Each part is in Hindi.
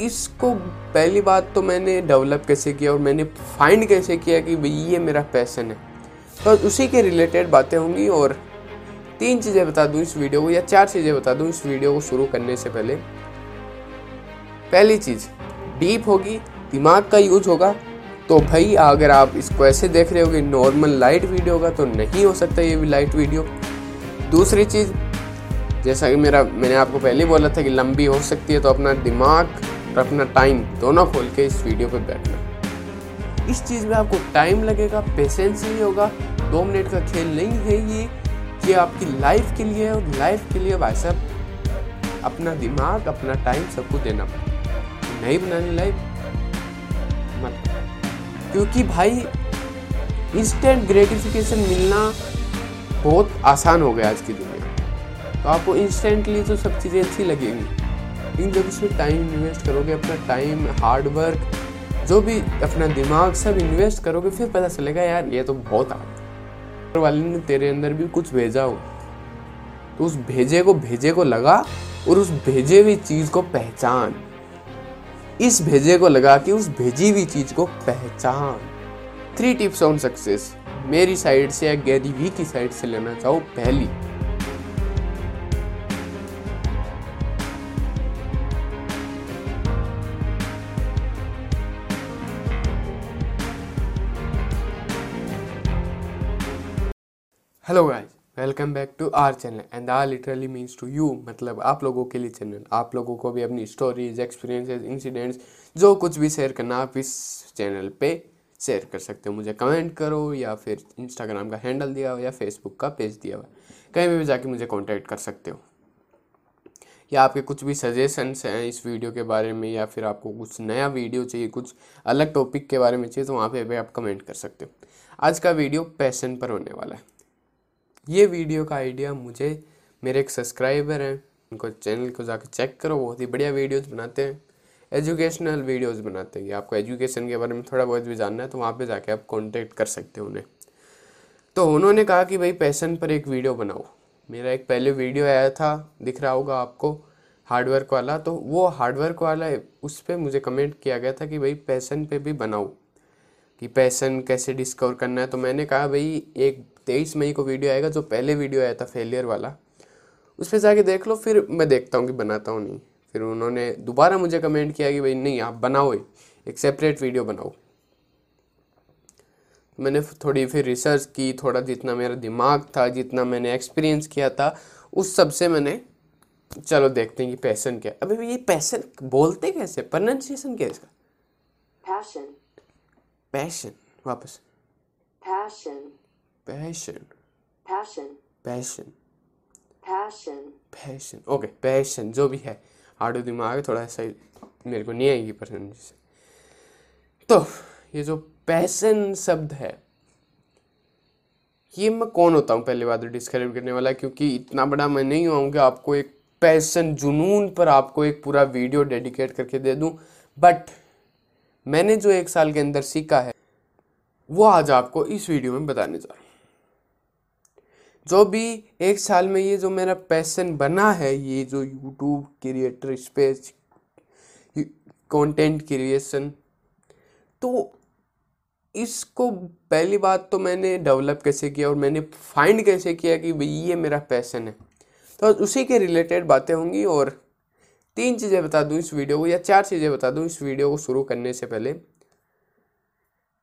इसको पहली बात तो मैंने डेवलप कैसे किया और मैंने फाइंड कैसे किया कि भाई ये मेरा पैसन है। तो उसी के रिलेटेड बातें होंगी और तीन चीज़ें बता दूँ इस वीडियो को या चार चीज़ें बता दूँ इस वीडियो को शुरू करने से पहले। पहली चीज़ डीप होगी, दिमाग का यूज़ होगा। तो भाई अगर आप इसको ऐसे देख रहे हो कि नॉर्मल लाइट वीडियो का तो नहीं हो सकता ये भी लाइट वीडियो दूसरी चीज़, जैसा कि मेरा, मैंने आपको पहले बोला था कि लंबी हो सकती है तो अपना दिमाग और अपना टाइम दोनों खोल के इस वीडियो पे बैठना। इस चीज़ में आपको टाइम लगेगा पेशेंस नहीं होगा, दो मिनट का खेल नहीं है ये ये आपकी लाइफ के लिए और लाइफ के लिए भाई साहब, अपना दिमाग, अपना टाइम सबको देना पड़ेगा। नहीं बनानी लाइफ मत। क्योंकि भाई इंस्टेंट ग्रेटिफिकेशन मिलना बहुत आसान हो गया आज की दुनिया तो आपको इंस्टेंटली तो सब चीज़ें अच्छी लगेंगी। लेकिन जब इसमें टाइम इन्वेस्ट करोगे, अपना टाइम हार्ड वर्क जो भी अपना दिमाग सब इन्वेस्ट करोगे, फिर पता चलेगा, यार, ये तो बहुत आ वाले ने तेरे अंदर भी कुछ भेजा हो तो उस भेजे को भेजे को लगा और उस भेजे हुई चीज़ को पहचान। इस भेजे को लगा कि उस भेजी हुई चीज़ को पहचान। थ्री टिप्स ऑन सक्सेस मेरी साइड से या गैरी वी की साइड से लेना चाहो, पहली। Hello guys welcome back to our channel and our literally means to you मतलब आप लोगों के लिए चैनल आप लोगों को भी अपनी स्टोरीज एक्सपीरियंसेस इंसिडेंट्स जो कुछ भी शेयर करना आप इस चैनल पे शेयर कर सकते हो। मुझे कमेंट करो या फिर इंस्टाग्राम का हैंडल दिया हो या फेसबुक का पेज दिया हुआ कहीं भी, जाके मुझे कॉन्टैक्ट कर सकते हो। या आपके कुछ भी सजेशंस हैं इस वीडियो के बारे में या फिर आपको कुछ नया वीडियो चाहिए कुछ अलग टॉपिक के बारे में चाहिए तो वहाँ पे भी आप कमेंट कर सकते हो। आज का वीडियो पैसन पर होने वाला है। ये वीडियो का आइडिया मुझे, मेरे एक सब्सक्राइबर हैं, उनको चैनल को जाकर चेक करो, बहुत ही बढ़िया वीडियोस बनाते हैं। एजुकेशनल वीडियोस बनाते हैं आपको एजुकेशन के बारे में थोड़ा बहुत भी जानना है तो वहाँ पे जाके आप कांटेक्ट कर सकते हो उन्हें। तो उन्होंने कहा कि भाई पैसन पर एक वीडियो बनाओ। मेरा एक पहले वीडियो आया था, दिख रहा होगा आपको हार्डवर्क वाला तो वो हार्डवर्क वाला, उस पर मुझे कमेंट किया गया था कि भाई पैसन पे भी बनाओ। कि पैसन कैसे डिस्कवर करना है तो मैंने कहा, भाई, एक तेईस मई को वीडियो आएगा जो पहले वीडियो आया था फेलियर वाला। उस पर जाके देख लो फिर मैं देखता हूँ कि बनाता हूँ नहीं। फिर उन्होंने दोबारा मुझे कमेंट किया कि भाई नहीं आप बनाओ एक सेपरेट वीडियो बनाओ। मैंने थोड़ी फिर रिसर्च की थोड़ा जितना मेरा दिमाग था जितना मैंने एक्सपीरियंस किया था उस सबसे मैंने चलो देखते हैं कि पैसन क्या। अबे ये पैसन बोलते कैसे? प्रोनाउंसिएशन क्या है इसका? Passion. पैशन वापस। Passion. Passion Passion. Passion Passion. Passion okay passion जो भी है आडो दिमाग थोड़ा सही मेरे को नहीं आएगी परसेंटेज तो ये जो पैशन शब्द है ये मैं कौन होता हूँ पहली बात डिस्क्राइब करने वाला क्योंकि इतना बड़ा मैं नहीं हुआ हूँ कि आपको एक पैशन जुनून पर आपको एक पूरा वीडियो डेडिकेट करके दे दूँ बट मैंने जो एक साल के अंदर सीखा है वो आज आपको इस वीडियो में बताने जा रहा हूँ जो भी एक साल में ये जो मेरा पैसन बना है, ये जो YouTube creator space content creation तो इसको पहली बात तो मैंने डेवलप कैसे किया और मैंने फाइंड कैसे किया कि भाई ये मेरा पैसन है। तो उसी के रिलेटेड बातें होंगी और तीन चीज़ें बता दूँ इस वीडियो को या चार चीज़ें बता दूँ इस वीडियो को शुरू करने से पहले।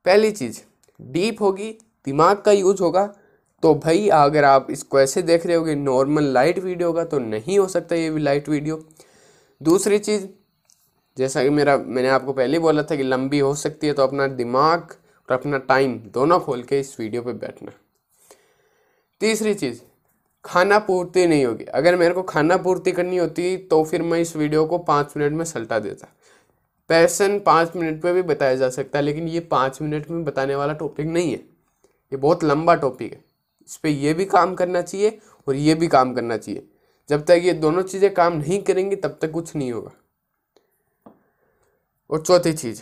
पहली चीज़ डीप होगी, दिमाग का यूज़ होगा तो भाई, अगर आप इसको ऐसे देख रहे हो कि नॉर्मल लाइट वीडियो का तो नहीं हो सकता ये भी लाइट वीडियो दूसरी चीज़, जैसा कि मेरा, मैंने आपको पहले बोला था कि लंबी हो सकती है तो अपना दिमाग और अपना टाइम दोनों खोल के इस वीडियो पे बैठना। तीसरी चीज़, खाना पूर्ति नहीं होगी। अगर मेरे को खाना पूर्ति करनी होती तो फिर मैं इस वीडियो को पाँच मिनट में सल्टा देता। पैसन पाँच मिनट में भी बताया जा सकता है, लेकिन ये पाँच मिनट में बताने वाला टॉपिक नहीं है। ये बहुत लंबा टॉपिक है। इस पर यह भी काम करना चाहिए और ये भी काम करना चाहिए। जब तक ये दोनों चीज़ें काम नहीं करेंगी, तब तक कुछ नहीं होगा। और चौथी चीज़,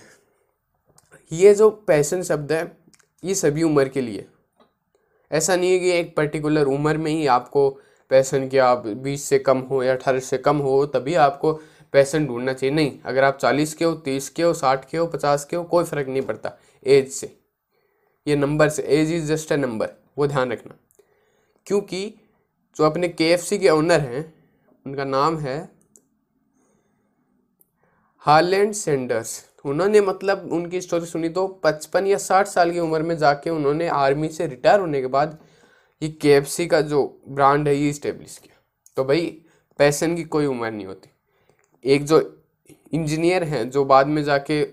ये जो पैशन शब्द है, ये सभी उम्र के लिए। ऐसा नहीं है कि एक पर्टिकुलर उम्र में ही आपको पैशन की आप बीस से कम हो या अठारह से कम हो, तभी आपको पैसन ढूंढना चाहिए। नहीं, अगर आप चालीस के हो, तीस के हो, साठ के हो, पचास के हो, कोई फ़र्क नहीं पड़ता एज से। ये नंबर से age is just a number वो ध्यान रखना। क्योंकि जो अपने के के ओनर हैं, उनका नाम है हार्लैंड सेंडर्स उन्होंने मतलब उनकी स्टोरी सुनी तो पचपन या साठ साल की उम्र में जाके उन्होंने आर्मी से रिटायर होने के बाद ये के का जो ब्रांड है, ये इस्टेब्लिश किया। तो भाई पैसन की कोई उम्र नहीं होती। एक जो इंजीनियर हैं, जो बाद में जाके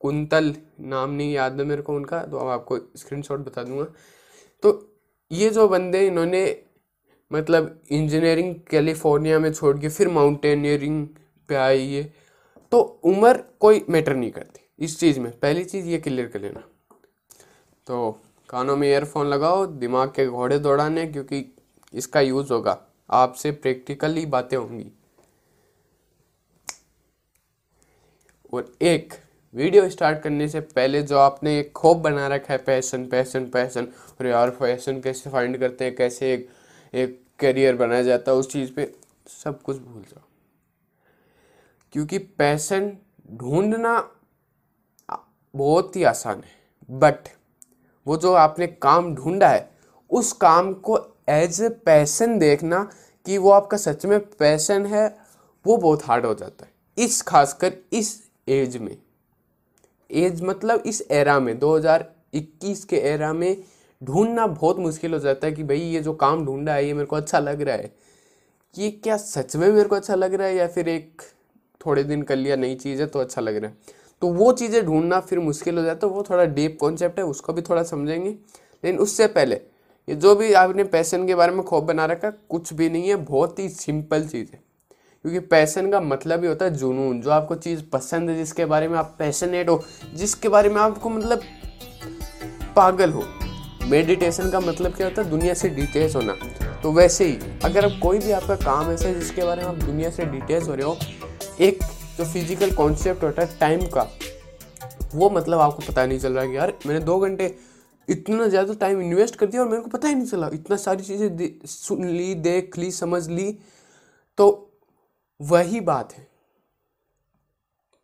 कुंतल, नाम नहीं याद है मेरे को उनका तो अब आपको स्क्रीनशॉट बता दूँगा। तो ये जो बंदे इन्होंने मतलब इंजीनियरिंग कैलिफ़ोर्निया में छोड़ के फिर माउंटेनियरिंग पे आई ये तो उम्र कोई मैटर नहीं करती इस चीज़ में। पहली चीज़ ये क्लियर कर लेना। तो कानों में ईयरफोन लगाओ, दिमाग के घोड़े दौड़ाने, क्योंकि इसका यूज़ होगा। आपसे प्रैक्टिकली बातें होंगी। और एक वीडियो स्टार्ट करने से पहले जो आपने एक खोप बना रखा है पैसन पैसन पैसन और यार पैसन कैसे फाइंड करते हैं, कैसे एक एक करियर बनाया जाता है, उस चीज़ पे सब कुछ भूल जाओ। क्योंकि पैसन ढूंढना बहुत ही आसान है बट वो जो आपने काम ढूंढा है, उस काम को एज ए पैसन देखना कि वो आपका सच में पैसन है, वो बहुत हार्ड हो जाता है, इस खासकर इस एज में। एज मतलब इस एरा में 2021 के एरा में ढूंढना बहुत मुश्किल हो जाता है कि भाई ये जो काम ढूंढा है, ये मेरे को अच्छा लग रहा है। ये क्या सच में मेरे को अच्छा लग रहा है या फिर एक थोड़े दिन कर लिया, नई चीज़ है तो अच्छा लग रहा है? तो वो चीज़ें ढूंढना फिर मुश्किल हो जाता है, वो थोड़ा डीप कॉन्सेप्ट है, उसको भी थोड़ा समझेंगे। लेकिन उससे पहले, ये जो भी आपने पैसन के बारे में खौफ बना रखा, कुछ भी नहीं है, बहुत ही सिंपल चीज़ है। क्योंकि पैसन का मतलब ही होता है जुनून। जो आपको चीज़ पसंद है, जिसके बारे में आप पैशनेट हो, जिसके बारे में आपको मतलब पागल हो। मेडिटेशन का मतलब क्या होता है? दुनिया से डिटेल्स होना। तो वैसे ही, अगर आप कोई भी आपका काम ऐसा है, जिसके बारे में आप दुनिया से डिटेल्स हो रहे हो, एक जो फ़िज़िकल कॉन्सेप्ट होता है, टाइम का, वो मतलब आपको पता नहीं चल रहा कि यार, मैंने दो घंटे इतना ज़्यादा टाइम इन्वेस्ट कर दिया और मेरे को पता ही नहीं चला। इतना सारी चीज़ें सुन ली, देख ली, समझ ली। तो वही बात है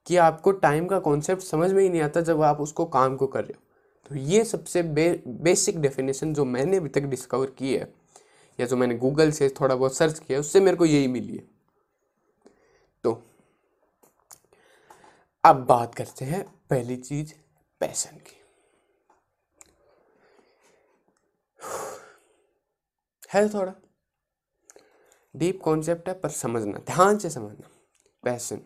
कि आपको टाइम का कॉन्सेप्ट समझ में ही नहीं आता जब आप उसको काम को कर रहे हो। तो ये सबसे बे, बेसिक डेफिनेशन जो मैंने अभी तक डिस्कवर की है या जो मैंने गूगल से थोड़ा बहुत सर्च किया उससे मेरे को यही मिली है। तो अब बात करते हैं पहली चीज़ पैसन की। है थोड़ा डीप कॉन्सेप्ट है, पर समझना, ध्यान से समझना पैसन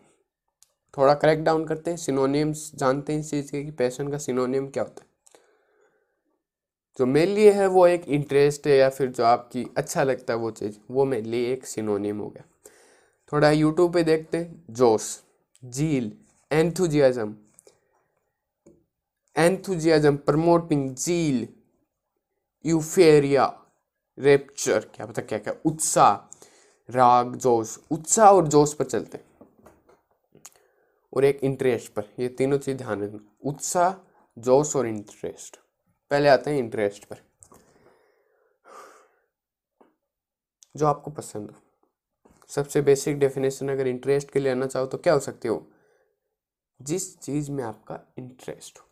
थोड़ा करेक्ट डाउन करते हैं सिनोनियम्स जानते हैं इस चीज़ के कि पैसन का सिनोनियम क्या होता है। जो मेरे लिए है, वो एक इंटरेस्ट है या फिर जो आपकी अच्छा लगता है वो चीज़, वो मेरे लिए एक सिनोनियम हो गया। थोड़ा यूट्यूब पे देखते हैं, जोश zeal enthusiasm enthusiasm promoting zeal euphoria rapture क्या पता क्या क्या, उत्साह। राग, जोश, उत्साह और जोश पर चलते हैं। और एक इंटरेस्ट पर, ये तीनों चीज़ ध्यान रखना। उत्साह, जोश और इंटरेस्ट पहले आते हैं इंटरेस्ट पर। जो आपको पसंद हो। सबसे बेसिक डेफिनेशन अगर इंटरेस्ट के लिए आना चाहो तो क्या हो सकते हो? जिस चीज़ में आपका इंटरेस्ट हो।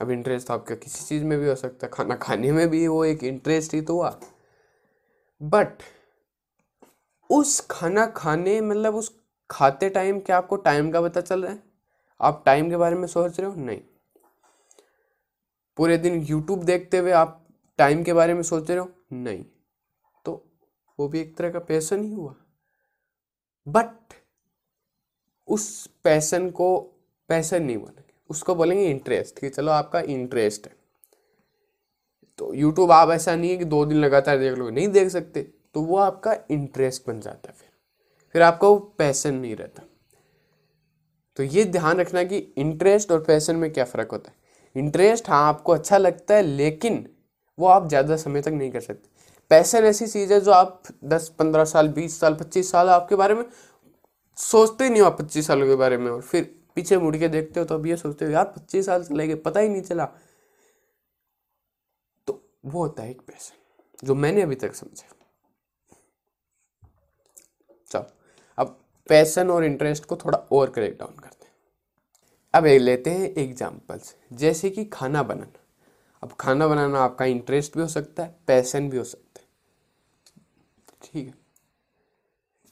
अब इंटरेस्ट तो आपका किसी चीज़ में भी हो सकता है। खाना खाने में भी वो एक इंटरेस्ट ही तो हुआ। बट उस खाना खाने मतलब उस खाते टाइम क्या आपको टाइम का पता चल रहा है? आप टाइम के बारे में सोच रहे हो? नहीं। पूरे दिन यूट्यूब देखते हुए आप टाइम के बारे में सोच रहे हो? नहीं। तो वो भी एक तरह का पैसन ही हुआ। बट उस पैसन को पैसन नहीं बोलेंगे। उसको बोलेंगे इंटरेस्ट कि चलो आपका इंटरेस्ट है। तो यूट्यूब आप ऐसा नहीं है कि दो दिन लगातार देख लो नहीं देख सकते। तो वो आपका इंटरेस्ट बन जाता है फिर। फिर आपका वो पैसन नहीं रहता। तो ये ध्यान रखना कि इंटरेस्ट और पैसन में क्या फ़र्क होता है। इंटरेस्ट हाँ आपको अच्छा लगता है, लेकिन वो आप ज़्यादा समय तक नहीं कर सकते। पैसन ऐसी चीज़ है जो आप दस, पंद्रह साल, बीस साल, पच्चीस साल आपके बारे में सोचते ही नहीं हो आप पच्चीस सालों के बारे में और फिर पीछे मुड़ के देखते हो तो अब ये सोचते हो, यार, पच्चीस साल चले गए पता ही नहीं चला। तो वो होता है एक पैसन जो मैंने अभी तक समझा चलो अब पैसन और इंटरेस्ट को थोड़ा और क्रैक डाउन करते हैं। अब एक लेते हैं एग्जाम्पल्स जैसे कि खाना बनाना। अब खाना बनाना आपका इंटरेस्ट भी हो सकता है पैसन भी हो सकता है। ठीक है?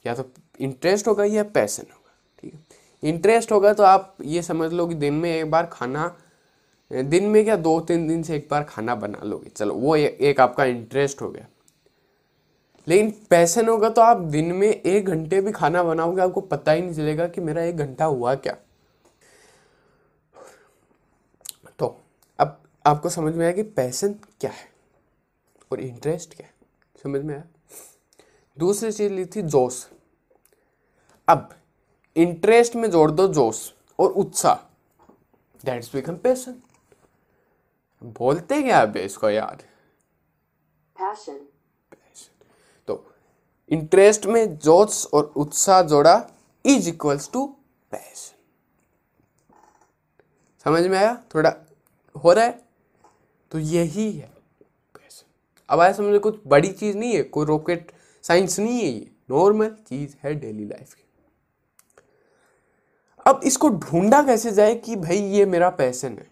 या तो इंटरेस्ट होगा या पैसन होगा ठीक है? इंटरेस्ट होगा तो आप ये समझ लो कि दिन में एक बार खाना दिन में क्या दो तीन दिन से एक बार खाना बना लोगे। चलो वो ए, एक आपका इंटरेस्ट हो गया। लेकिन पैसन होगा तो आप दिन में एक घंटे भी खाना बनाओगे, आपको पता ही नहीं चलेगा कि मेरा एक घंटा हुआ क्या। तो अब आपको समझ में आया कि पैसन क्या है और इंटरेस्ट क्या है। समझ में आया? दूसरी चीज़ ली थी जोश। अब इंटरेस्ट में जोड़ दो जोश और उत्साह। दैट्स बिकम पैसन बोलते क्या अब इसको यार? तो इंटरेस्ट में जोश और उत्साह जोड़ा इज़ इक्वल्स टू पैशन समझ में आया? थोड़ा हो रहा है? तो यही है पैशन अब आया समझ कुछ बड़ी चीज़ नहीं है, कोई रॉकेट साइंस नहीं है ये. नॉर्मल चीज़ है डेली लाइफ की. अब इसको ढूंढा कैसे जाए कि भाई ये मेरा पैशन है?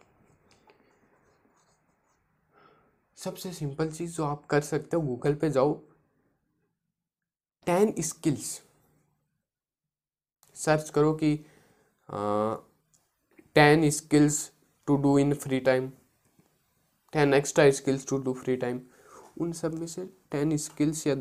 सबसे सिंपल चीज़ जो आप कर सकते हो गूगल पे जाओ टेन स्किल्स। सर्च करो कि ten skills to do in free time, ten extra skills to do free time. उन सब में से टेन स्किल्स या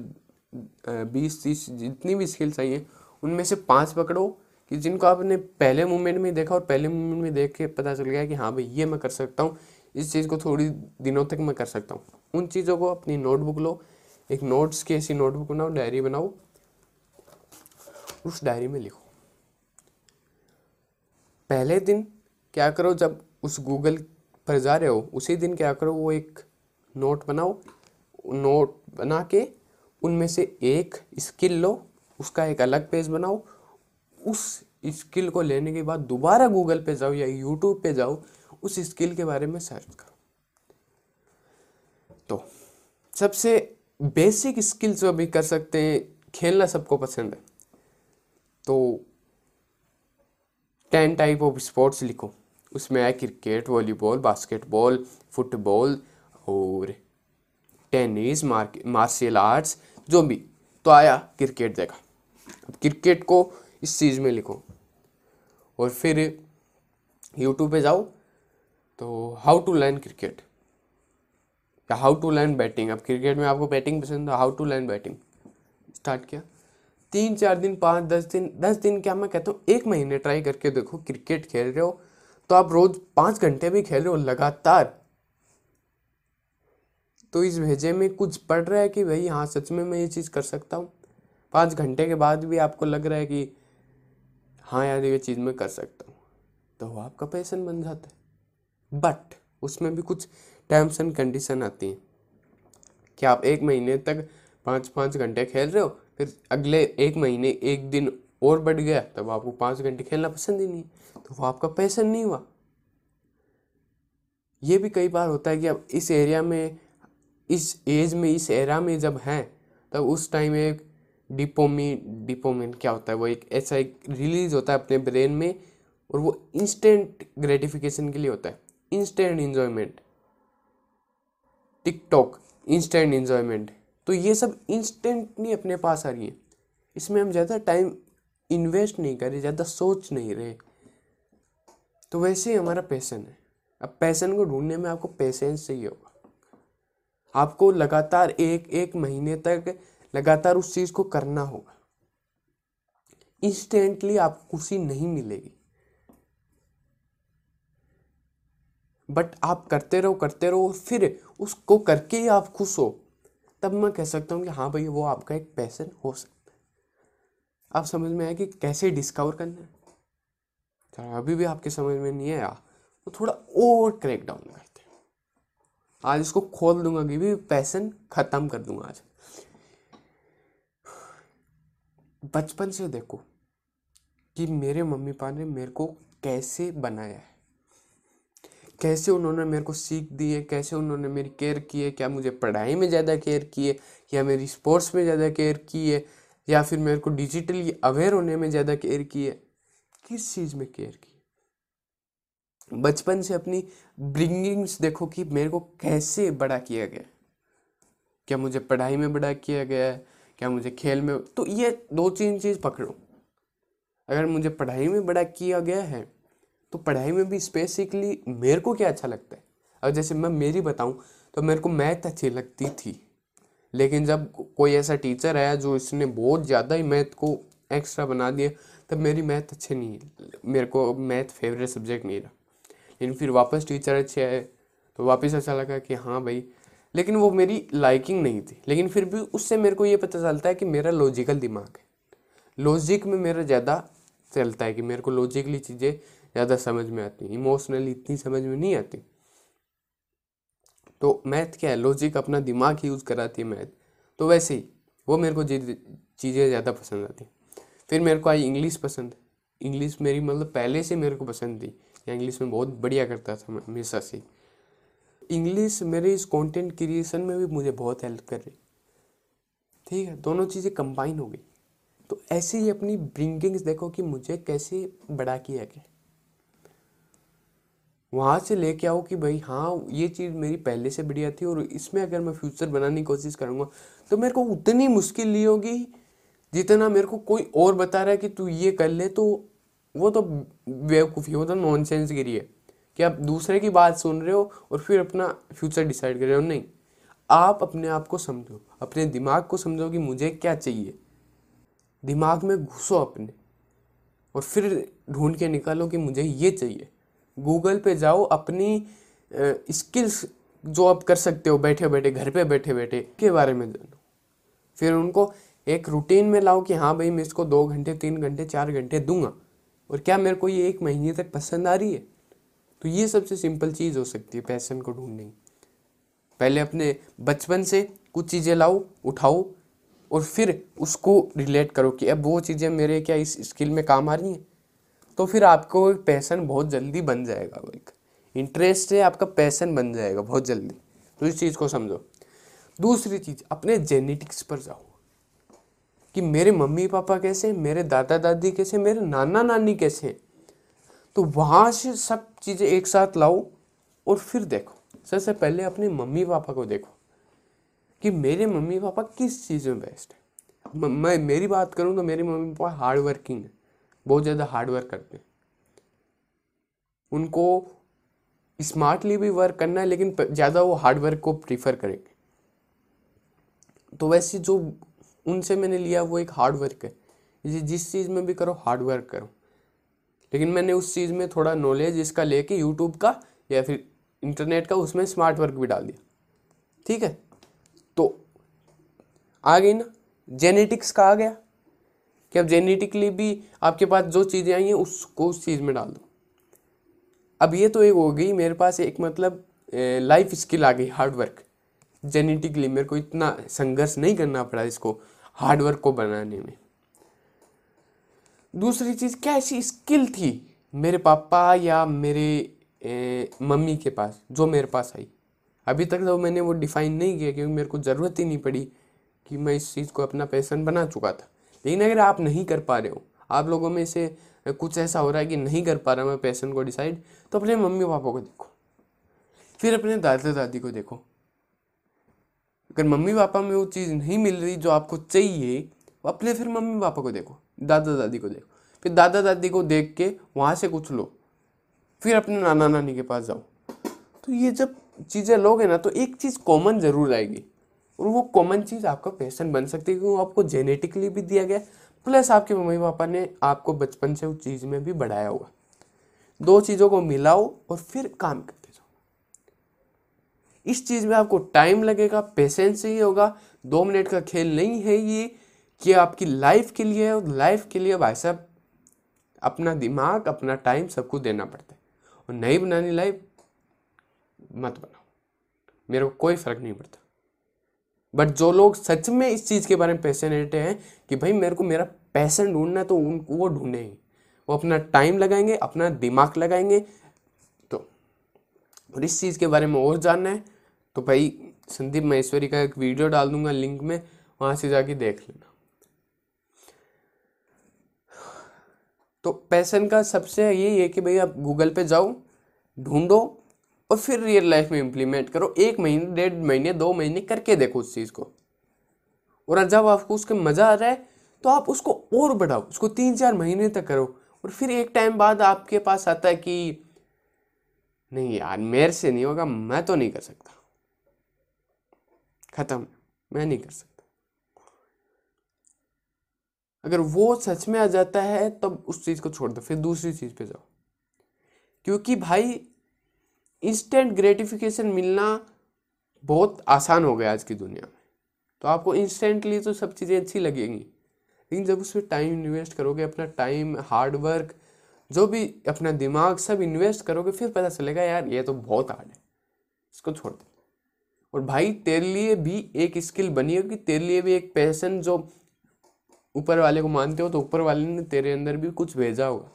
बीस तीस जितनी भी स्किल्स आई हैं, उनमें से पाँच पकड़ो कि जिनको आपने पहले मूवमेंट में देखा और पहले मूवमेंट में देख के पता चल गया कि हाँ भाई, ये मैं कर सकता हूँ, इस चीज़ को थोड़ी दिनों तक मैं कर सकता हूँ। उन चीज़ों को अपनी नोटबुक लो एक नोट्स की ऐसी नोटबुक बनाओ डायरी बनाओ, उस डायरी में लिखो। पहले दिन क्या करो, जब उस गूगल पर जा रहे हो, उसी दिन क्या करो, वो एक नोट बनाओ नोट बना के उनमें से एक स्किल लो, उसका एक अलग पेज बनाओ, उस स्किल को लेने के बाद दोबारा गूगल पे जाओ या यूट्यूब पे जाओ, उस स्किल के बारे में सर्च करो। तो सबसे बेसिक स्किल्स जो अभी कर सकते हैं, खेलना सबको पसंद है। तो टेन टाइप ऑफ़ स्पोर्ट्स लिखो। उसमें आया क्रिकेट वॉलीबॉल बास्केटबॉल फुटबॉल और टेनिस मार्शल आर्ट्स जो भी। तो आया क्रिकेट देखा। अब क्रिकेट को इस चीज़ में लिखो। और फिर यूट्यूब पे जाओ। तो हाउ टू लर्न क्रिकेट या हाउ टू लर्न बैटिंग अब क्रिकेट में आपको बैटिंग पसंद है how to learn batting start किया। तीन, चार दिन, पाँच, दस दिन दस दिन क्या मैं कहता हूँ, एक महीने ट्राई करके देखो क्रिकेट खेल रहे हो तो आप रोज पाँच घंटे भी खेल रहे हो लगातार। तो इस भेजे में कुछ पड़ रहा है कि भाई हाँ सच में मैं ये चीज़ कर सकता हूँ। पाँच घंटे के बाद भी आपको लग रहा है कि हाँ यार, ये चीज़ मैं कर सकता हूँ। तो वो आपका पैसन बन जाता है। बट उसमें भी कुछ टर्म्स एंड कंडीशन आती हैं। कि आप एक महीने तक पाँच पाँच घंटे खेल रहे हो? फिर अगले एक महीने एक दिन और बढ़ गया, तब आपको पाँच घंटे खेलना पसंद ही नहीं तो वो आपका पैसन नहीं हुआ। ये भी कई बार होता है कि अब इस एरिया में, इस एज में, इस एरा में जब हैं, तब उस टाइम एक डिपोमिन डिपोमिन क्या होता है? वो एक ऐसा एक रिलीज़ होता है अपने ब्रेन में और वो इंस्टेंट ग्रेटिफिकेशन के लिए होता है। Instant enjoyment TikTok instant enjoyment तो ये सब इंस्टेंटली अपने पास आ रही है। इसमें हम ज़्यादा टाइम इन्वेस्ट नहीं कर रहे, ज़्यादा सोच नहीं रहे। तो वैसे ही हमारा पैसन है। अब पैसन को ढूँढने में आपको पेशेंस चाहिए होगा। आपको लगातार एक एक महीने तक लगातार उस चीज़ को करना होगा। इंस्टेंटली आपको खुशी नहीं मिलेगी। बट आप करते रहो करते रहो, फिर उसको करके ही आप खुश हो। तब मैं कह सकता हूँ कि हाँ भाई, वो आपका एक पैसन हो सकता है। आप समझ में आया कि कैसे डिस्कवर करना है? अभी भी आपके समझ में नहीं आया तो थोड़ा और क्रैक डाउन करते हैं। आज इसको खोल दूँगा कि भी पैसन खत्म कर दूँगा आज। बचपन से देखो कि मेरे मम्मी पापा ने मेरे को कैसे बनाया है। कैसे उन्होंने मेरे को सीख दी है, कैसे उन्होंने मेरी केयर की है, क्या मुझे पढ़ाई में ज़्यादा केयर की है, या मेरी स्पोर्ट्स में ज़्यादा केयर की है, या फिर मेरे को डिजिटली अवेयर होने में ज़्यादा केयर की है, किस चीज़ में केयर की है? बचपन से अपनी ब्रिंगिंग्स देखो कि मेरे को कैसे बड़ा किया गया क्या मुझे पढ़ाई में बड़ा किया गया है, क्या मुझे खेल में तो ये दो तीन चीज़ पकड़ो। अगर मुझे पढ़ाई में बड़ा किया गया है तो पढ़ाई में भी स्पेसिकली मेरे को क्या अच्छा लगता है? अब जैसे मैं मेरी बताऊँ तो मेरे को मैथ अच्छी लगती थी। लेकिन जब कोई ऐसा टीचर आया जो इसने बहुत ज़्यादा ही मैथ को एक्स्ट्रा बना दिया, तब मेरी मैथ अच्छे नहीं, मेरे को मैथ फेवरेट सब्जेक्ट नहीं रहा। लेकिन फिर वापस टीचर अच्छे आए तो वापस अच्छा लगा कि हाँ भाई। लेकिन वो मेरी लाइकिंग नहीं थी। लेकिन फिर भी उससे मेरे को ये पता चलता है कि मेरा लॉजिकल दिमाग है। लॉजिक में मेरा ज़्यादा चलता है कि मेरे को लॉजिकली चीज़ें ज़्यादा समझ में आती हैं। इमोशनली इतनी समझ में नहीं आती। तो मैथ क्या है? लॉजिक अपना दिमाग ही यूज़ कराती है मैथ तो वैसे ही, वो मेरे को चीज़ें ज़्यादा पसंद आती फिर मेरे को आई इंग्लिश पसंद। इंग्लिश मेरी मतलब पहले से मेरे को पसंद थी। या इंग्लिश में बहुत बढ़िया करता था मैं, हमेशा से। इंग्लिश मेरे इस कंटेंट क्रिएशन में भी मुझे बहुत हेल्प कर रही। ठीक है? दोनों चीज़ें कंबाइन हो गई। तो ऐसे ही अपनी ब्रिंगिंग्स देखो कि मुझे कैसे बड़ा किया गया। वहाँ से लेके आओ कि भाई हाँ ये चीज़ मेरी पहले से बढ़िया थी और इसमें अगर मैं फ्यूचर बनाने की कोशिश करूँगा तो मेरे को उतनी मुश्किल नहीं होगी जितना मेरे को कोई और बता रहा है कि तू ये कर ले तो वो तो बेवकूफ़ी वो तो नॉन सेंस गिरी है कि आप दूसरे की बात सुन रहे हो और फिर अपना फ्यूचर डिसाइड कर रहे हो। नहीं, आप अपने आप को समझो, अपने दिमाग को समझो कि मुझे क्या चाहिए। दिमाग में घुसो अपने और फिर ढूंढ के निकालो कि मुझे ये चाहिए। गूगल पे जाओ, अपनी स्किल्स जो आप कर सकते हो, बैठे बैठे, घर पे बैठे बैठे, के बारे में जानो। फिर उनको एक रूटीन में लाओ कि हाँ भाई, मैं इसको दो घंटे, तीन घंटे, चार घंटे दूँगा। और क्या मेरे को ये एक महीने तक पसंद आ रही है? तो ये सबसे सिंपल चीज़ हो सकती है पैसन को ढूँढने पहले अपने बचपन से कुछ चीज़ें लाओ, उठाओ, और फिर उसको रिलेट करो कि अब वो चीज़ें मेरे क्या इस स्किल में काम आ रही हैं? तो फिर आपको एक पैसन बहुत जल्दी बन जाएगा एक इंटरेस्ट है, आपका पैसन बन जाएगा बहुत जल्दी। तो इस चीज़ को समझो। दूसरी चीज़, अपने जेनेटिक्स पर जाओ। कि मेरे मम्मी पापा कैसे मेरे दादा दादी कैसे मेरे नाना नानी कैसे तो वहाँ से सब चीज़ें एक साथ लाओ और फिर देखो। सबसे पहले अपने मम्मी पापा को देखो कि मेरे मम्मी पापा किस चीज़ में बेस्ट है। मैं मेरी बात करूँ तो मेरे मम्मी पापा हार्ड वर्किंग है। बहुत ज़्यादा हार्ड वर्क करते हैं। उनको स्मार्टली भी वर्क करना है, लेकिन ज़्यादा वो हार्ड वर्क को प्रीफर करेंगे। तो वैसे जो उनसे मैंने लिया, वो एक हार्ड वर्क है। जिस चीज़ में भी करो हार्ड वर्क करो। लेकिन मैंने उस चीज़ में थोड़ा नॉलेज इसका लेके यूट्यूब का या फिर इंटरनेट का, उसमें स्मार्ट वर्क भी डाल दिया। ठीक है? तो आ गई ना जेनेटिक्स का आ गया। कि अब जेनेटिकली भी आपके पास जो चीज़ें आई हैं, उसको उस चीज़ में डाल दो। अब ये तो एक हो गई, मेरे पास एक मतलब लाइफ स्किल आ गई हार्डवर्क जेनेटिकली मेरे को इतना संघर्ष नहीं करना पड़ा इसको हार्डवर्क को बनाने में। दूसरी चीज़, क्या ऐसी स्किल थी मेरे पापा या मेरे मम्मी के पास, जो मेरे पास आई? अभी तक तो मैंने वो डिफाइन नहीं किया, क्योंकि मेरे को ज़रूरत ही नहीं पड़ी कि मैं इस चीज़ को अपना पैसन बना चुका था। लेकिन अगर आप नहीं कर पा रहे हो, आप लोगों में से कुछ ऐसा हो रहा है कि नहीं कर पा रहा मैं पैसन को डिसाइड तो अपने मम्मी पापा को देखो। फिर अपने दादा दादी को देखो। अगर मम्मी पापा में वो चीज़ नहीं मिल रही जो आपको चाहिए अपने फिर मम्मी पापा को देखो, दादा दादी को देखो। फिर दादा दादी को देख के वहाँ से कुछ लो। फिर अपने नाना नानी के पास जाओ। तो ये जब चीज़ें लोगे ना तो एक चीज़ कॉमन ज़रूर आएगी। और वो कॉमन चीज़ आपका पैसन बन सकती है, क्योंकि आपको जेनेटिकली भी दिया गया प्लस आपके मम्मी पापा ने आपको बचपन से उस चीज़ में भी बढ़ाया हुआ दो चीज़ों को मिलाओ और फिर काम करते जाओ। इस चीज़ में आपको टाइम लगेगा पेशेंस ही होगा। दो मिनट का खेल नहीं है ये कि आपकी लाइफ के लिए और लाइफ के लिए भाई साहब, अपना दिमाग, अपना टाइम सबको देना पड़ता है। और नहीं बनानी लाइफ मत बनाओ। मेरे को कोई फ़र्क नहीं पड़ता। बट जो लोग सच में इस चीज़ के बारे में पैसनेट हैं कि भाई मेरे को मेरा पैसन ढूंढना है तो उन, वो ढूंढेंगे वो अपना टाइम लगाएँगे, अपना दिमाग लगाएँगे। तो और इस चीज़ के बारे में और जानना है तो भाई संदीप महेश्वरी का एक वीडियो डाल दूँगा लिंक में, वहाँ से जाके देख लेना। तो पैसन का सबसे यही है कि भाई आप गूगल पे जाओ, ढूंढो और फिर रियल लाइफ में इम्प्लीमेंट करो। एक महीने, डेढ़ महीने, दो महीने करके देखो उस चीज़ को। और जब आपको उसके मज़ा आ रहा है तो आप उसको और बढ़ाओ, उसको तीन चार महीने तक करो। और फिर एक टाइम बाद आपके पास आता है कि, नहीं यार, मेरे से नहीं होगा, मैं तो नहीं कर सकता। खत्म, मैं नहीं कर सकता। अगर वो सच में आ जाता है, तब उस चीज़ को छोड़ दो, फिर दूसरी चीज़ पे जाओ। क्योंकि भाई इंस्टेंट ग्रेटिफिकेशन मिलना बहुत आसान हो गया आज की दुनिया में। तो आपको इंस्टेंटली तो सब चीज़ें अच्छी लगेंगी, लेकिन जब उसमें टाइम इन्वेस्ट करोगे, अपना टाइम हार्ड वर्क जो भी अपना दिमाग सब इन्वेस्ट करोगे, फिर पता चलेगा, यार, ये तो बहुत हार्ड है। इसको छोड़ दे। और भाई, तेरे लिए भी एक स्किल बनी होगी तेरे लिए भी एक पैसन जो ऊपर वाले को मानते हो तो ऊपर वाले ने तेरे अंदर भी कुछ भेजा होगा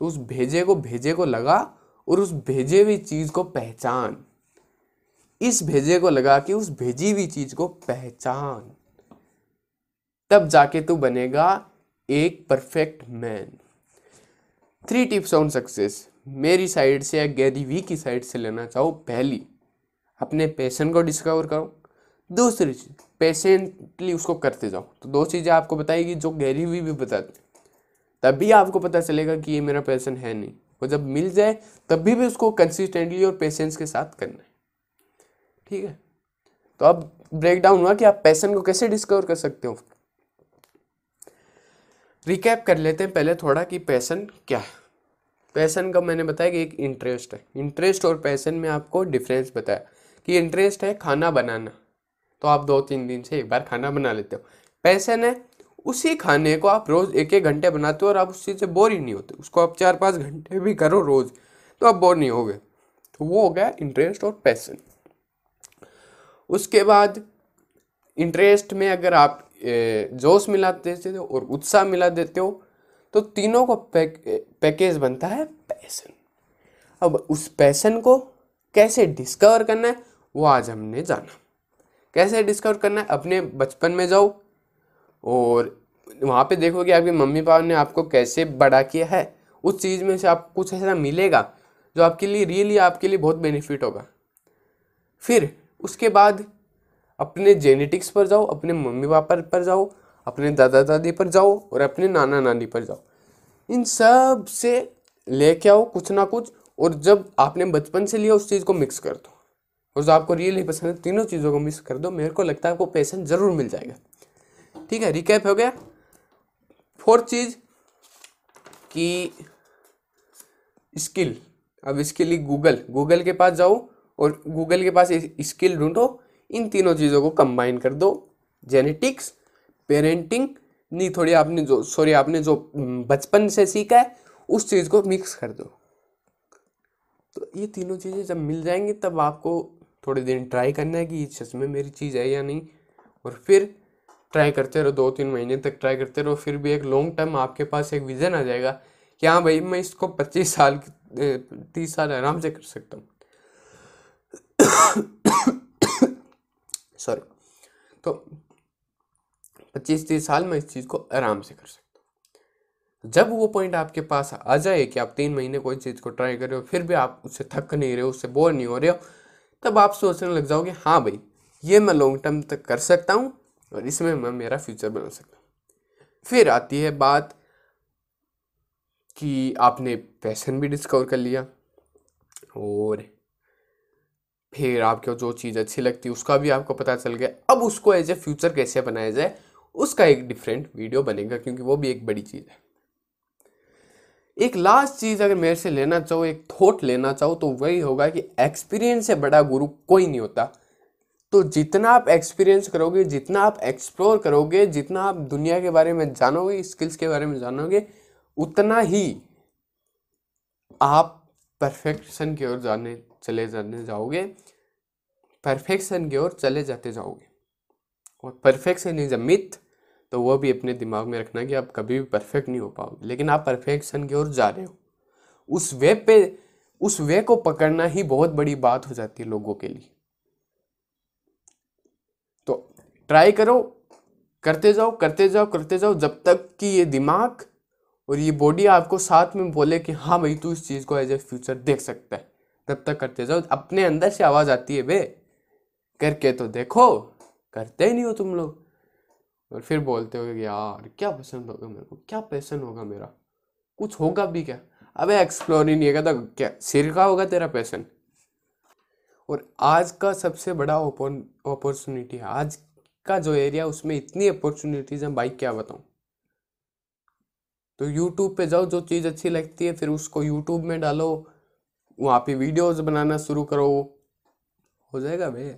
तो उस भेजे को भेजे को लगा और उस भेजे हुई चीज़ को पहचान। इस भेजे को लगा कि उस भेजी हुई चीज़ को पहचान। तब जाके तू बनेगा एक perfect man three tips on success मेरी साइड से या गैरी वी की साइड से लेना चाहो पहली, अपने पैशन को डिस्कवर करो। दूसरी चीज़ पेशेंटली उसको करते जाओ। तो दो चीज़ें आपको बताएगी जो गैरी वी भी बताते तभी आपको पता चलेगा कि ये मेरा पैशन है नहीं। वो जब मिल जाए, तभी भी भी उसको कंसिस्टेंटली और पेशेंस के साथ करना है। ठीक है? तो अब ब्रेक डाउन हुआ कि आप पैशन को कैसे डिस्कवर कर सकते हो? रिकैप कर लेते हैं पहले थोड़ा कि पैशन क्या है। पैशन का मैंने बताया कि एक इंटरेस्ट है। इंटरेस्ट और पैसन में आपको डिफरेंस बताया कि इंटरेस्ट है खाना बनाना। तो आप दो तीन दिन से एक बार खाना बना लेते हो। पैसन है उसी खाने को आप रोज एक एक घंटे बनाते हो और आप उस चीज़ से बोर ही नहीं होते। उसको आप चार पाँच घंटे भी करो रोज तो आप बोर नहीं होगे। तो वो हो गया इंटरेस्ट और पैसन उसके बाद इंटरेस्ट में अगर आप जोश मिला देते हो और उत्साह मिला देते हो तो तीनों को पैक, पैकेज बनता है पैसन अब उस पैसन को कैसे डिस्कवर करना है वो आज हमने जाना। कैसे डिस्कवर करना है अपने बचपन में जाओ और वहाँ पे देखोगे आपके मम्मी पापा ने आपको कैसे बड़ा किया है। उस चीज़ में से आपको कुछ ऐसा मिलेगा जो आपके लिए रियली आपके लिए बहुत बेनिफिट होगा। फिर उसके बाद अपने जेनेटिक्स पर जाओ, अपने मम्मी पापा पर जाओ, अपने दादा दादी पर जाओ और अपने नाना नानी पर जाओ। इन सबसे लेके आओ कुछ ना कुछ और जब आपने बचपन से लिया उस चीज़ को मिक्स कर दो। और जो आपको रियली पसंद है, तीनों चीज़ों को मिक्स कर दो, मेरे को लगता है आपको पैसन ज़रूर मिल जाएगा। ठीक है रिकैप हो गया। फोर्थ चीज़ कि स्किल अब इसके लिए गूगल गूगल के पास जाओ और गूगल के पास स्किल ढूंढो। इन तीनों चीज़ों को कंबाइन कर दो। जेनेटिक्स पेरेंटिंग नहीं, थोड़ी आपने जो सॉरी आपने जो बचपन से सीखा है, उस चीज़ को मिक्स कर दो। तो ये तीनों चीज़ें जब मिल जाएँगी, तब आपको थोड़े दिन ट्राई करना है कि ये सच में मेरी चीज़ है या नहीं। और फिर ट्राई करते रहो, दो तीन महीने तक ट्राई करते रहो, फिर भी एक लॉन्ग टर्म आपके पास एक विज़न आ जाएगा कि हाँ भाई, मैं इसको पच्चीस साल तीस साल आराम से कर सकता हूँ। सॉरी तो पच्चीस तीस साल में इस चीज़ को आराम से कर सकता हूँ। जब वो पॉइंट आपके पास आ जाए कि आप तीन महीने कोई चीज़ को ट्राई कर रहे हो, फिर भी आप उससे थक नहीं रहे हो, उससे बोर नहीं हो रहे हो, तब आप सोचने लग जाओगे हाँ भाई, ये मैं लॉन्ग टर्म तक कर सकता हूँ और इसमें मैं, मेरा फ्यूचर बना सकता फिर आती है बात कि आपने पैशन भी डिस्कवर कर लिया और फिर आपको जो चीज़ अच्छी लगती है, उसका भी आपको पता चल गया। अब उसको एज ए फ्यूचर कैसे बनाया जाए, उसका एक डिफरेंट वीडियो बनेगा क्योंकि वो भी एक बड़ी चीज़ है। एक लास्ट चीज़ अगर मेरे से लेना चाहो, एक थॉट लेना चाहो तो वही होगा कि एक्सपीरियंस से बड़ा गुरु कोई नहीं होता। तो जितना आप एक्सपीरियंस करोगे, जितना आप एक्सप्लोर करोगे, जितना आप दुनिया के बारे में जानोगे स्किल्स के बारे में जानोगे, उतना ही आप परफेक्शन की ओर जाने, चले जाने जाओगे परफेक्शन की ओर चले जाते जाओगे। और परफेक्शन इज़ अ मिथ तो वो भी अपने दिमाग में रखना कि आप कभी भी परफेक्ट नहीं हो पाओगे। लेकिन आप परफेक्शन की ओर जा रहे हो। उस वे पे, उस वे को पकड़ना ही बहुत बड़ी बात हो जाती है लोगों के लिए। तो ट्राई करो, करते जाओ करते जाओ करते जाओ, जब तक कि ये दिमाग और ये बॉडी आपको साथ में बोले कि हाँ भाई, तू इस चीज़ को एज ए फ्यूचर देख सकता है। तब तक करते जाओ, अपने अंदर से आवाज़ आती है, बे, करके तो देखो, करते ही नहीं हो तुम लोग। और फिर बोलते हो कि, यार, क्या पसंद होगा मेरे को, क्या पैसन होगा मेरा? कुछ होगा भी क्या? अबे एक्सप्लोर ही नहीं है तो क्या, सिर का होगा तेरा पैसन और आज का सबसे बड़ा अपॉर्चुनिटी है। आज का जो एरिया उसमें इतनी अपॉर्चुनिटीज़ हैं बाइक क्या बताऊँ? तो यूट्यूब पे जाओ, जो चीज़ अच्छी लगती है, फिर उसको यूट्यूब में डालो, वहाँ पे वीडियोस बनाना शुरू करो। हो जाएगा भैया।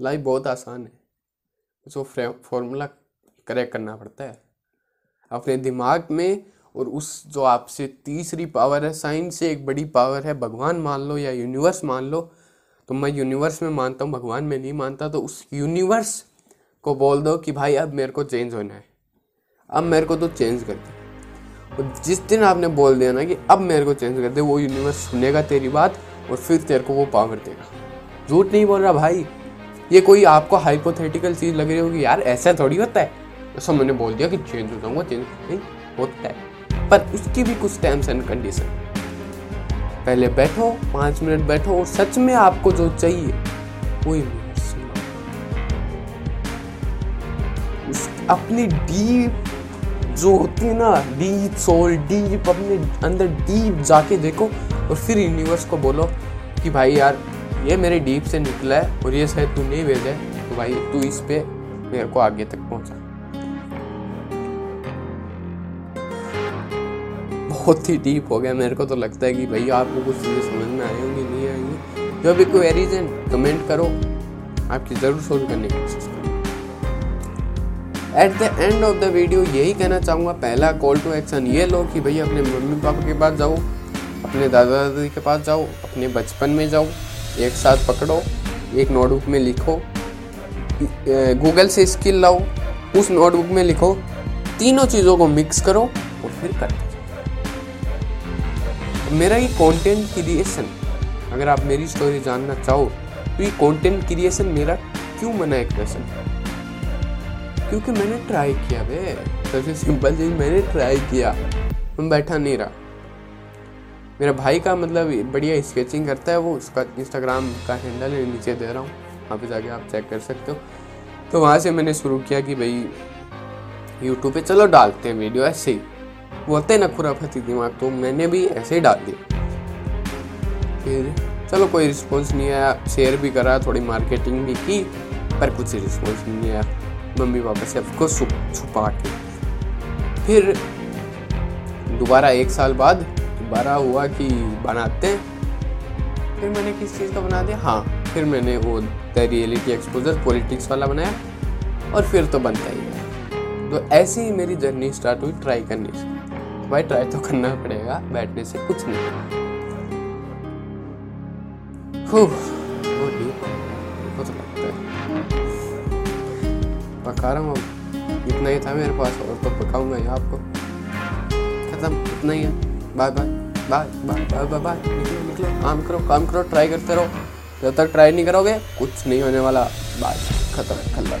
लाइफ बहुत आसान है। उसको फॉर्मूला करेक्ट करना पड़ता है। अपने दिमाग में और उस जो आपसे तीसरी पावर है साइंस से एक बड़ी पावर है, भगवान मान लो या यूनिवर्स मान लो तो मैं यूनिवर्स में मानता हूँ, भगवान में नहीं मानता तो उस यूनिवर्स को बोल दो कि भाई अब मेरे को चेंज होना है। अब मेरे को तो चेंज कर दे। और जिस दिन आपने बोल दिया ना कि अब मेरे को चेंज कर दे, वो यूनिवर्स सुनेगा तेरी बात और फिर तेरे को वो पावर देगा। झूठ नहीं बोल रहा भाई। ये कोई आपको हाइपोथेटिकल चीज़ लग रही होगी? यार ऐसा थोड़ी होता है। तो सब मैंने बोल दिया कि चेंज हो जाऊँगा चेंज नहीं, होता है। पर उसकी भी कुछ टर्म्स एंड कंडीशन पहले बैठो, पाँच मिनट बैठो और सच में आपको जो चाहिए वो यूनिवर्स उस अपनी डीप जो होती है ना डीप सोल डीप अपने अंदर डीप जाके देखो और फिर यूनिवर्स को बोलो कि भाई यार, ये मेरे डीप से निकला है और ये शायद तू नहीं भेजा है तो भाई तू इस पे मेरे को आगे तक पहुँचा। बहुत ही डीप हो गया। मेरे को तो लगता है कि भाई आपको कुछ चीज़ें समझ में आई होंगी, नहीं आएँगी जो भी कोई रीजन कमेंट करो। आपकी ज़रूर सोल्व करने की कोशिश करो। At the end of the video यही कहना चाहूँगा, पहला कॉल टू एक्शन ये लो कि भैया अपने मम्मी पापा के पास जाओ, अपने दादा दादी के पास जाओ, अपने बचपन में जाओ, एक साथ पकड़ो, एक नोटबुक में लिखो गूगल से स्किल लाओ, उस नोटबुक में लिखो, तीनों चीज़ों को मिक्स करो और फिर कर मेरा ये कंटेंट क्रिएशन अगर आप मेरी स्टोरी जानना चाहो तो ये कंटेंट क्रिएशन मेरा क्यों मना एक पैसन क्योंकि मैंने ट्राई किया बे। सबसे सिंपल चीज़, मैंने ट्राई किया। मैं बैठा नहीं रहा। मेरा भाई का मतलब बढ़िया स्केचिंग करता है, वो उसका इंस्टाग्राम का हैंडल है, नीचे दे रहा हूँ। वहाँ पे जाके आप चेक कर सकते हो। तो वहाँ से मैंने शुरू किया कि भाई यूट्यूब पे चलो डालते हैं वीडियो ऐसे ही। बोलते ना खुराफती दिमाग तो मैंने भी ऐसे ही डाल दिया। फिर, चलो कोई रिस्पॉन्स नहीं आया शेयर भी करा, थोड़ी मार्केटिंग भी की, पर कुछ रिस्पॉन्स नहीं आया। मम्मी पापा से आपको छुपा के। फिर, दोबारा एक साल बाद, दोबारा हुआ कि बनाते हैं। फिर मैंने किस चीज़ का बना दिया? हाँ फिर मैंने वो द रियलिटी एक्सपोजर पॉलिटिक्स वाला बनाया, और फिर तो बनता ही है। तो ऐसे ही मेरी जर्नी स्टार्ट हुई ट्राई करने से। भाई ट्राई तो करना पड़ेगा, बैठने से कुछ नहीं। लगता है। पका रहा हूँ इतना ही था मेरे पास, और तो पकाऊँगा ही आपको। खत्म, इतना ही है। Bye bye bye bye bye bye bye निकलो निकलो काम करो काम करो ट्राई करते रहो। जब तक ट्राई नहीं करोगे, कुछ नहीं होने वाला। बाय खत्म खल्ला